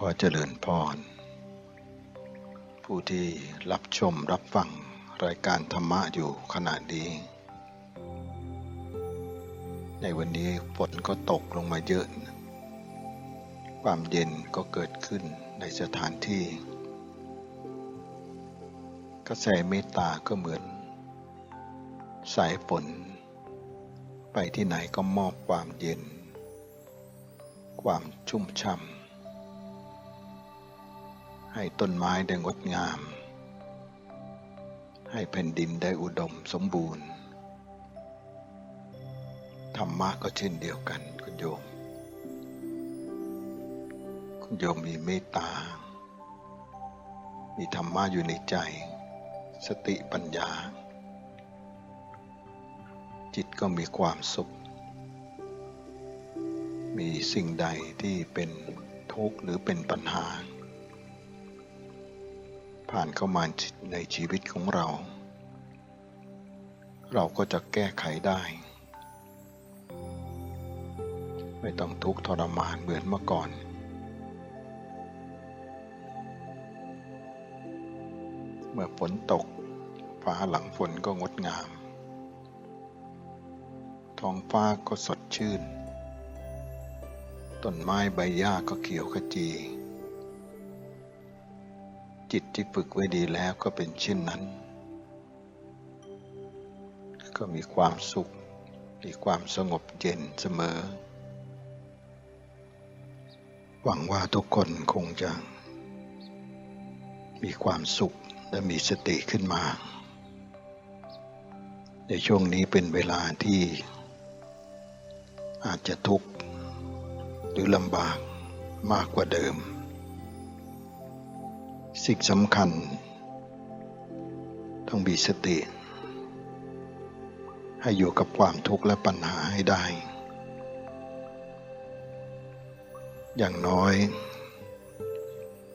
ขอเจริญพร ผู้ที่รับชมรับฟังรายการธรรมะอยู่ขณะนี้ ในวันนี้ฝนก็ตกลงมาเยอะ ความเย็นก็เกิดขึ้นในสถานที่ กระแสเมตตาก็เหมือน สายฝน ไปที่ไหนก็มอบความเย็น ความชุ่มช่ำ ให้ต้นไม้ได้งดงาม ให้แผ่นดินได้อุดมสมบูรณ์ ธรรมะก็เช่นเดียวกันคุณโยม คุณโยมมีเมตตา มีธรรมะอยู่ในใจ สติปัญญา จิตก็มีความสุข มีสิ่งใดที่เป็นทุกข์หรือเป็นปัญหา ผ่านเข้ามาในชีวิตของเรา เราก็จะแก้ไขได้ ไม่ต้องทุกข์ทรมานเหมือนเมื่อก่อน เมื่อฝนตกฟ้าหลังฝนก็งดงาม ท้องฟ้าก็สดชื่น ต้นไม้ใบหญ้าก็เขียวขจี จิตที่ฝึกไว้ดีแล้วก็เป็นเช่นนั้น ก็มีความสุข มีความสงบเย็นเสมอ หวังว่าทุกคนคงจะ มีความสุขและมีสติขึ้นมา ในช่วงนี้เป็นเวลาที่อาจจะทุกข์หรือลำบากมากกว่าเดิม สิ่งสำคัญ ต้องมีสติ ให้อยู่กับความทุกข์และปัญหาให้ได้ อย่างน้อย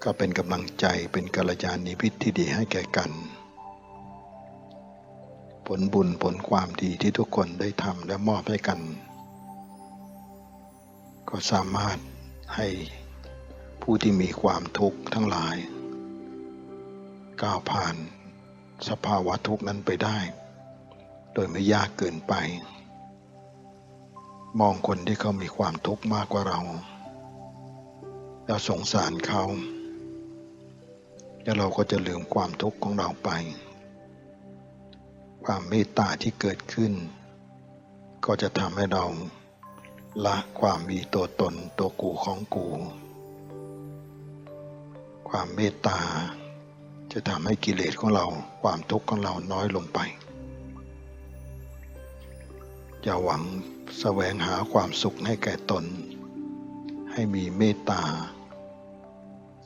ก็เป็นกำลังใจเป็นกัลยาณมิตรที่ดีให้แก่กัน ผลบุญผลความดีที่ทุกคนได้ทำและมอบให้กัน ก็สามารถให้ผู้ที่มีความทุกข์ทั้งหลาย ก้าวผ่าน สภาวะทุกข์นั้นไปได้ โดยไม่ยากเกินไป มองคนที่เขามีความทุกข์มากกว่าเรา แล้วสงสารเขาแล้วเราก็จะลืมความทุกข์ของเราไป ความเมตตาที่เกิดขึ้น ก็จะทำให้เราละความมีตัวตนตัวกูของกู ความเมตตา จะทำให้กิเลสของเราความทุกข์ของเราน้อยลงไปอย่าหวังแสวงหาความสุขให้แก่ตน ให้มีเมตตา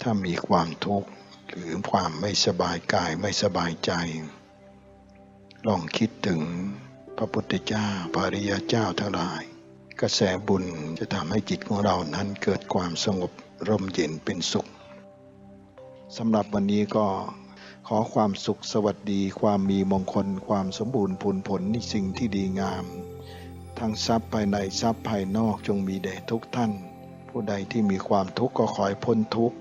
ถ้ามีความทุกข์หรือความไม่สบายกายไม่สบายใจ ลองคิดถึงพระพุทธเจ้าปริยเจ้าทั้งหลาย กระแสบุญจะทำให้จิตของเรานั้นเกิดความสงบร่มเย็นเป็นสุข สำหรับวันนี้ก็ขอความสุขสวัสดี ความมีมงคล ความสมบูรณ์ผลผลในสิ่งที่ดีงาม ทั้งทรัพย์ภายในทรัพย์ภายนอกจงมีแด่ทุกท่าน ผู้ใดที่มีความทุกข์ก็ขอให้พ้นทุกข์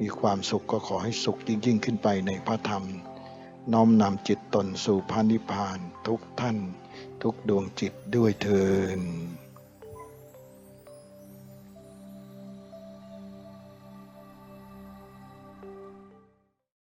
มีความสุขก็ขอให้สุขยิ่งยิ่งขึ้นไปในพระธรรม น้อมนำจิตตนสู่พระนิพพานทุกท่าน ทุกดวงจิตด้วยเทิน